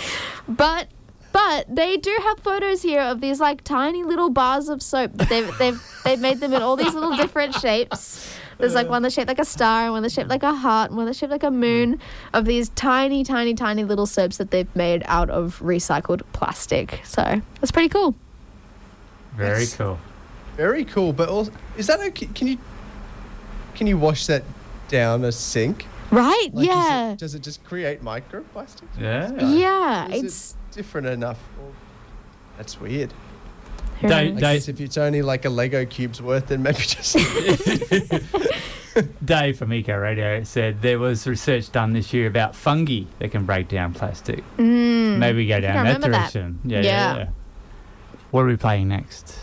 But but they do have photos here of these like tiny little bars of soap. They've they've they've made them in all these little different shapes. There's like one that's shaped like a star, and one that's shaped like a heart, and one that's shaped like a moon. Of these tiny, tiny, tiny little soaps that they've made out of recycled plastic. So that's pretty cool. Very cool. Very cool. But also, is that okay? Can you can you wash that down a sink? Right? Like, is it- yeah. does it just create microplastics? Yeah. Yeah, Is it it's different enough. That's weird. Who They- I guess if it's only like a Lego cube's worth, then maybe just. Dave from Eco Radio said there was research done this year about fungi that can break down plastic. Mm, Maybe go I I down that remember that. direction. Yeah, yeah. Yeah. yeah. What are we playing next?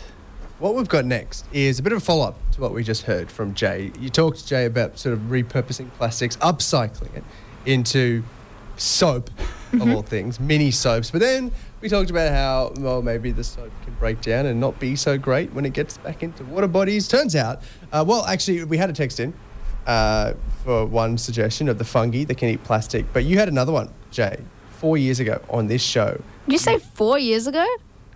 What we've got next is a bit of a follow up to what we just heard from Jay. You talked to Jay about sort of repurposing plastics, upcycling it into soap, of all things, mini soaps. But then we talked about how, well, maybe the soap can break down and not be so great when it gets back into water bodies. Turns out, uh, well, actually, we had a text in uh, for one suggestion of the fungi that can eat plastic. But you had another one, Jay, four years ago on this show. Did you say four years ago?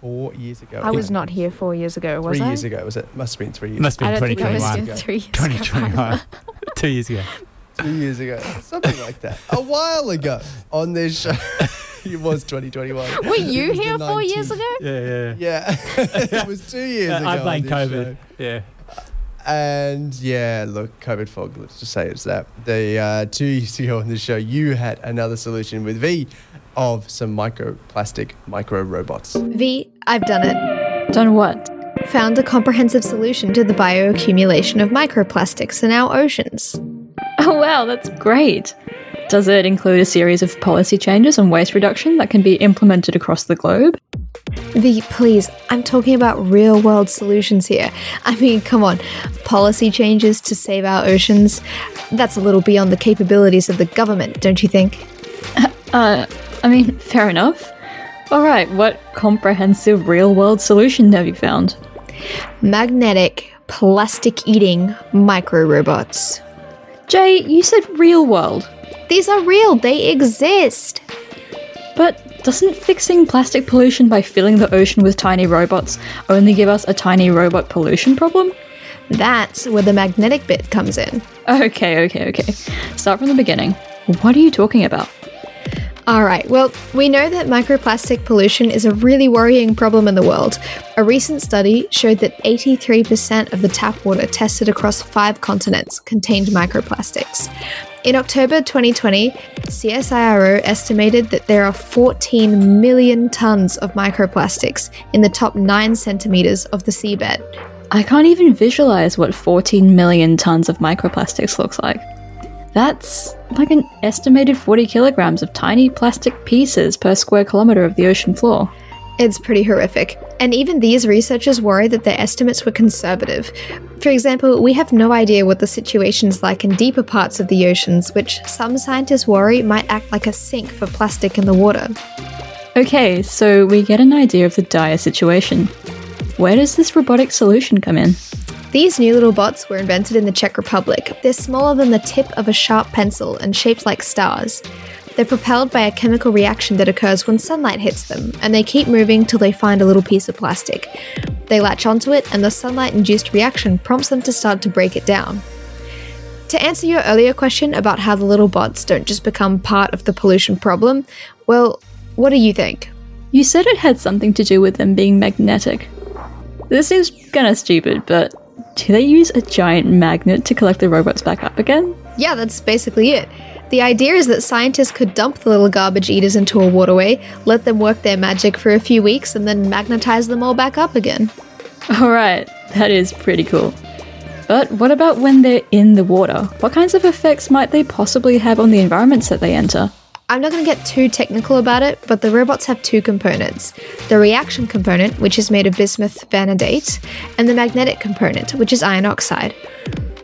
Four years ago. I was not here four years ago, was Three I? years ago, was it? Must have been three years. Must have I been think I was 2021. three years ago. 2021. Two years ago. two years ago, something like that. A while ago on this show. it was 2021. Were you It was the here four years ago? Yeah, yeah. Yeah, it was two years Yeah, ago. I blame COVID. show. Yeah. And yeah, look, COVID fog, let's just say it's that. The uh, two years ago on the show, you had another solution with Vi of some microplastic micro robots. Vi, I've done it. Done what? Found a comprehensive solution to the bioaccumulation of microplastics in our oceans. Oh, wow, that's great. Does it include a series of policy changes on waste reduction that can be implemented across the globe? Vi, please, I'm talking about real world solutions here. I mean, come on, policy changes to save our oceans? That's a little beyond the capabilities of the government, don't you think? Uh, I mean, fair enough. Alright, what comprehensive real world solution have you found? Magnetic, plastic eating micro robots. Jay, you said real world. These are real, they exist. But doesn't fixing plastic pollution by filling the ocean with tiny robots only give us a tiny robot pollution problem? That's where the magnetic bit comes in. Okay, okay, okay. Start from the beginning. What are you talking about? All right, well, we know that microplastic pollution is a really worrying problem in the world. A recent study showed that 83% of the tap water tested across five continents contained microplastics. In October 2020, CSIRO estimated that there are 14 million tons of microplastics in the top 9 centimeters of the seabed. I can't even visualize what 14 million tons of microplastics looks like. That's like an estimated 40 kilograms of tiny plastic pieces per square kilometer of the ocean floor. It's pretty horrific. And even these researchers worry that their estimates were conservative. For example, we have no idea what the situation's like in deeper parts of the oceans, which some scientists worry might act like a sink for plastic in the water. Okay, so we get an idea of the dire situation. Where does this robotic solution come in? These new little bots were invented in the Czech Republic. They're smaller than the tip of a sharp pencil and shaped like stars. They're propelled by a chemical reaction that occurs when sunlight hits them, and they keep moving till they find a little piece of plastic. They latch onto it, and the sunlight induced reaction prompts them to start to break it down. To answer your earlier question about how the little bots don't just become part of the pollution problem, well, what do you think? You said it had something to do with them being magnetic. This seems kinda stupid, but do they use a giant magnet to collect the robots back up again? Yeah, that's basically it. The idea is that scientists could dump the little garbage eaters into a waterway, let them work their magic for a few weeks, and then magnetize them all back up again. Alright, that is pretty cool. But what about when they're in the water? What kinds of effects might they possibly have on the environments that they enter? I'm not going to get too technical about it, but the robots have two components the reaction component, which is made of bismuth vanadate, and the magnetic component, which is iron oxide.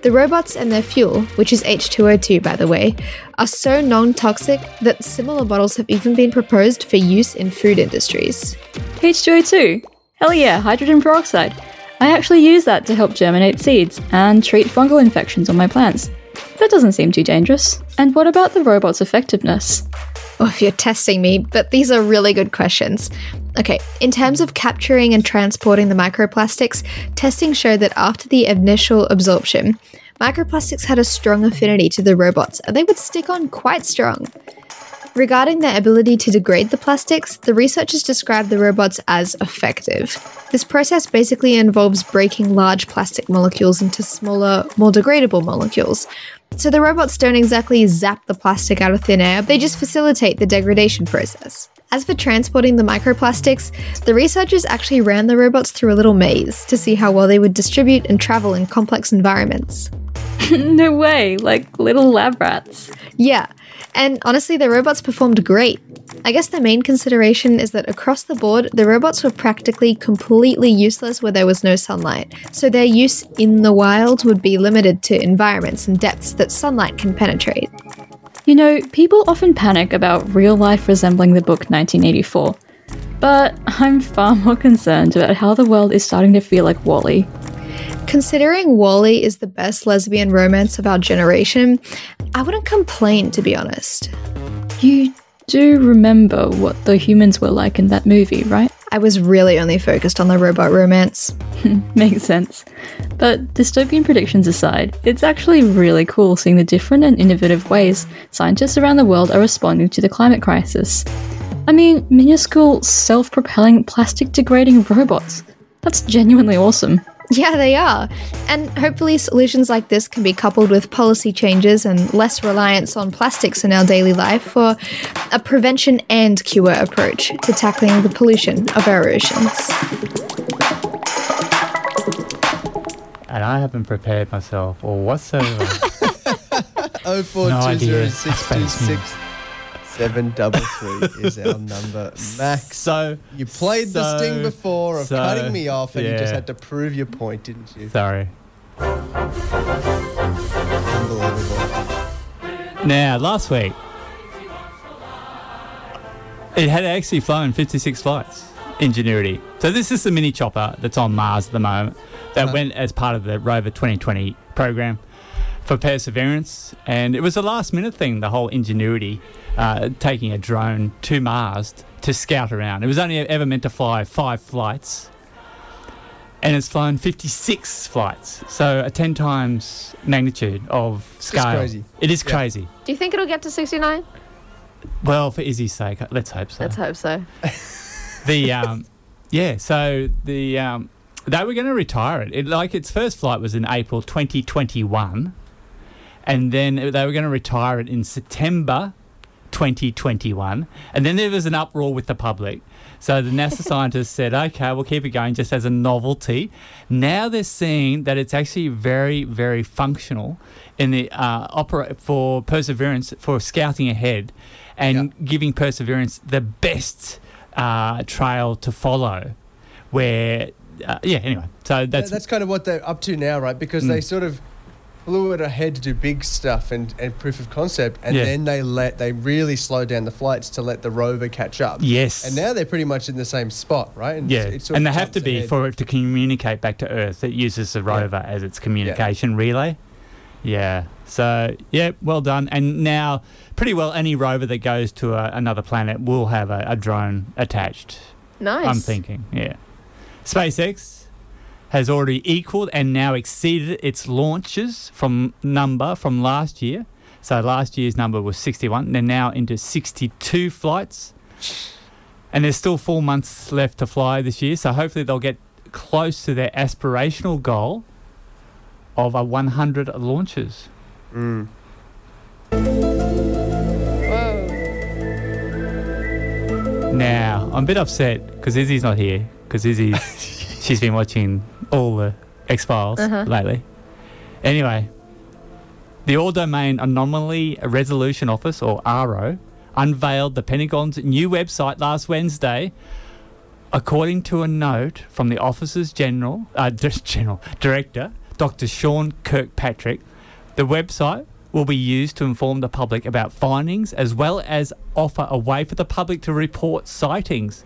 The robots and their fuel, which is H2O2 by the way, are so non toxic that similar bottles have even been proposed for use in food industries. H2O2? Hell yeah, hydrogen peroxide. I actually use that to help germinate seeds and treat fungal infections on my plants. That doesn't seem too dangerous. And what about the robot's effectiveness? Oh, if you're testing me, but these are really good questions. Okay, in terms of capturing and transporting the microplastics, testing showed that after the initial absorption, microplastics had a strong affinity to the robots and they would stick on quite strong. Regarding their ability to degrade the plastics, the researchers described the robots as effective. This process basically involves breaking large plastic molecules into smaller, more degradable molecules. So the robots don't exactly zap the plastic out of thin air, they just facilitate the degradation process. As for transporting the microplastics, the researchers actually ran the robots through a little maze to see how well they would distribute and travel in complex environments. no way, like little lab rats. Yeah, and honestly, the robots performed great. I guess the main consideration is that across the board, the robots were practically completely useless where there was no sunlight, so their use in the wild would be limited to environments and depths that sunlight can penetrate. You know, people often panic about real life resembling the book 1984, but I'm far more concerned about how the world is starting to feel like WALL-E. Considering WALL-E is the best lesbian romance of our generation, I wouldn't complain to be honest. You do remember what the humans were like in that movie, right? I was really only focused on the robot romance. Makes sense. But dystopian predictions aside, it's actually really cool seeing the different and innovative ways scientists around the world are responding to the climate crisis. I mean, minuscule, self propelling, plastic degrading robots. That's genuinely awesome. Yeah, they are. And hopefully, solutions like this can be coupled with policy changes and less reliance on plastics in our daily life for a prevention and cure approach to tackling the pollution of our oceans. And I haven't prepared myself or whatsoever. Oh four No seven double three is our number. Max, So you played the sting before of so, cutting me off, and you just had to prove your point, didn't you? Sorry. Unbelievable. Now, last week, it had actually flown 56 flights, Ingenuity. So this is the mini chopper that's on Mars at the moment that Uh-huh. went as part of the Rover 2020 program for Perseverance. And it was a last minute thing, the whole Ingenuity, uh, taking a drone to Mars to scout around. It was only ever meant to fly five flights. And it's flown 56 flights. So a 10 times magnitude of scale. crazy. It is Yeah. crazy. Do you think it'll get to 69? Well, for Izzy's sake, let's hope so. Let's hope so. the um, yeah, so the um, they were going to retire it. it. Like its first flight was in April 2021, and then they were going to retire it in September 2021, and then there was an uproar with the public. So the NASA scientists said, "Okay, we'll keep it going just as a novelty." Now they're seeing that it's actually very, very functional in the uh, opera for Perseverance for scouting ahead, and giving Perseverance the best uh, trail to follow. Where, uh, yeah. Anyway, so That's, that's kind of what they're up to now, right? Because they Mm. sort of flew it ahead to do big stuff and, and proof of concept, and Yeah. then they let they really slowed down the flights to let the rover catch up. Yes. and now they're pretty much in the same spot, right? And Yeah, it's- it's and they have to be ahead. for it to communicate back to Earth. It uses the rover as its communication relay. Yeah. So yeah, well done. And now, pretty well, any rover that goes to a, another planet will have a, a drone attached. Nice. I'm thinking. Yeah. SpaceX has already equaled and now exceeded its launches from number from last year. So last year's number was 61. They're now into 62 flights. And there's still four months left to fly this year. So hopefully they'll get close to their aspirational goal of a 100 launches. Mm. Now, I'm a bit upset because Izzy's not here because Izzy's she's been watching all the X Files Uh-huh. lately. Anyway, the All Domain Anomaly Resolution Office, or AARO, unveiled the Pentagon's new website last Wednesday. According to a note from the office's general, uh, general director, Dr. Sean Kirkpatrick, the website will be used to inform the public about findings as well as offer a way for the public to report sightings.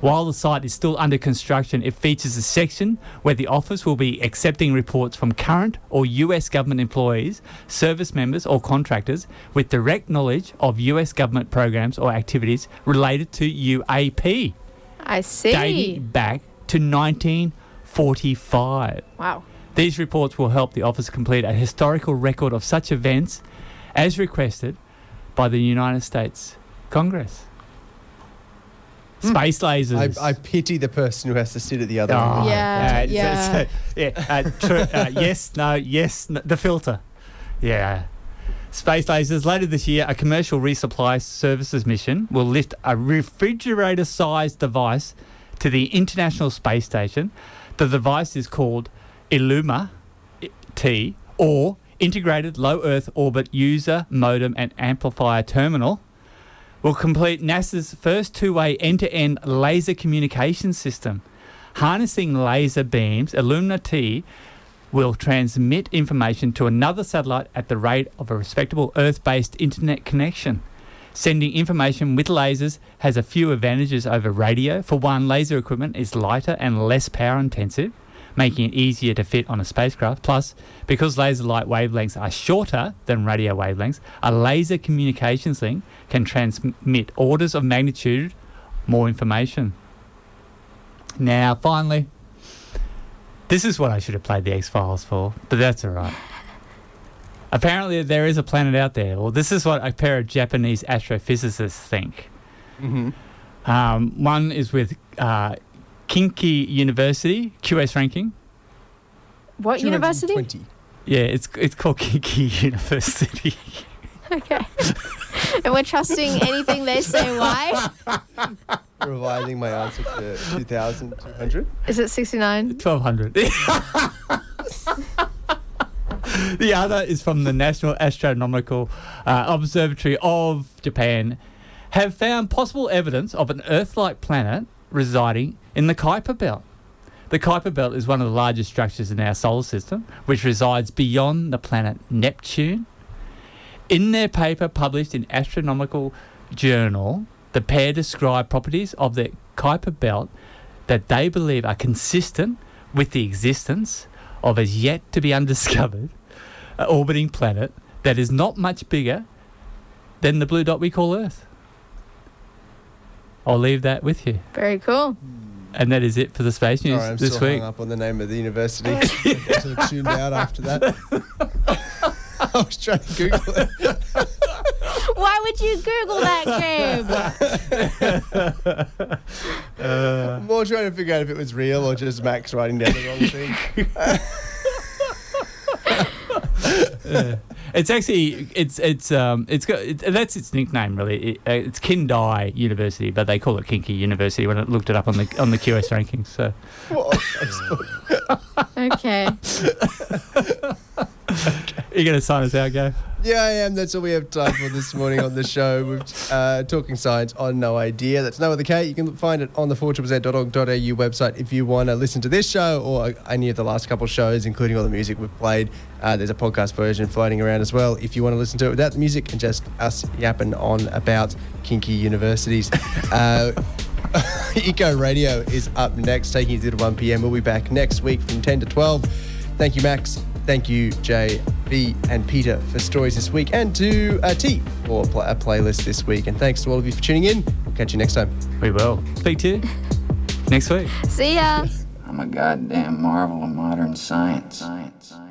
While the site is still under construction, it features a section where the office will be accepting reports from current or US government employees, service members, or contractors with direct knowledge of US government programs or activities related to UAP, I see. dating back to 1945. Wow. These reports will help the office complete a historical record of such events as requested by the United States Congress. Space lasers. I, I pity the person who has to sit at the other Oh, end. Yeah, uh, so- yeah. so- yeah, uh, tr- uh, yes, no, yes, no, the filter. Yeah. Space lasers. Later this year, a commercial resupply services mission will lift a refrigerator sized device to the International Space Station. The device is called Illuma T or Integrated Low Earth Orbit User Modem and Amplifier Terminal will complete NASA's first two way end to end laser communication system. Harnessing laser beams, Illumina T will transmit information to another satellite at the rate of a respectable Earth based internet connection. Sending information with lasers has a few advantages over radio. For one, laser equipment is lighter and less power intensive, making it easier to fit on a spacecraft. Plus, because laser light wavelengths are shorter than radio wavelengths, a laser communications link can transmit orders of magnitude more information. Now, finally, this is what I should have played the X Files for, but that's all right. Apparently, there is a planet out there. Well, this is what a pair of Japanese astrophysicists think. Mm-hmm. Um, one is with uh, Kinki University, QS ranking. What university? Yeah, it's it's called Kinki University. Okay. and we're trusting anything they say. Why? Revising my answer to 2,200. Is it 69? 1200. the other is from the National Astronomical uh, Observatory of Japan, have found possible evidence of an Earth like planet residing in the Kuiper Belt. The Kuiper Belt is one of the largest structures in our solar system, which resides beyond the planet Neptune. In their paper published in Astronomical Journal, the pair describe properties of the Kuiper Belt that they believe are consistent with the existence of as yet to be undiscovered uh, orbiting planet that is not much bigger than the blue dot we call Earth. I'll leave that with you. Very cool. And that is it for the space news Sorry, I'm this still week. hung up on the name of the university. I sort tuned out after that. I was trying to Google it. Why would you Google that, Gabe? Uh, I'm more trying to figure out if it was real or just Max writing down the wrong thing. Yeah. It's actually it's it's um it's got it, that's its nickname really. It, uh, it's Kindai University, but they call it Kinky University when I looked it up on the on the QS rankings. So okay. you're gonna sign us out, go. Yeah, I am. That's all we have time for this morning on the show. We're uh, talking science on Know Idea. That's No Other K. You can find it on the 4ZZ.org.au website if you want to listen to this show or any of the last couple shows, including all the music we've played. Uh, there's a podcast version floating around as well if you want to listen to it without the music and just us yapping on about kinky universities. Uh, Eco Radio is up next, taking you to 1 p.m. We'll be back next week from 10 to 12. Thank you, Max. Thank you, Jay, B, and Peta for stories this week, and to uh, T for pl- a playlist this week. And thanks to all of you for tuning in. We'll catch you next time. We will. Speak to you next week. See ya. I'm a goddamn marvel of modern science. Science. Science.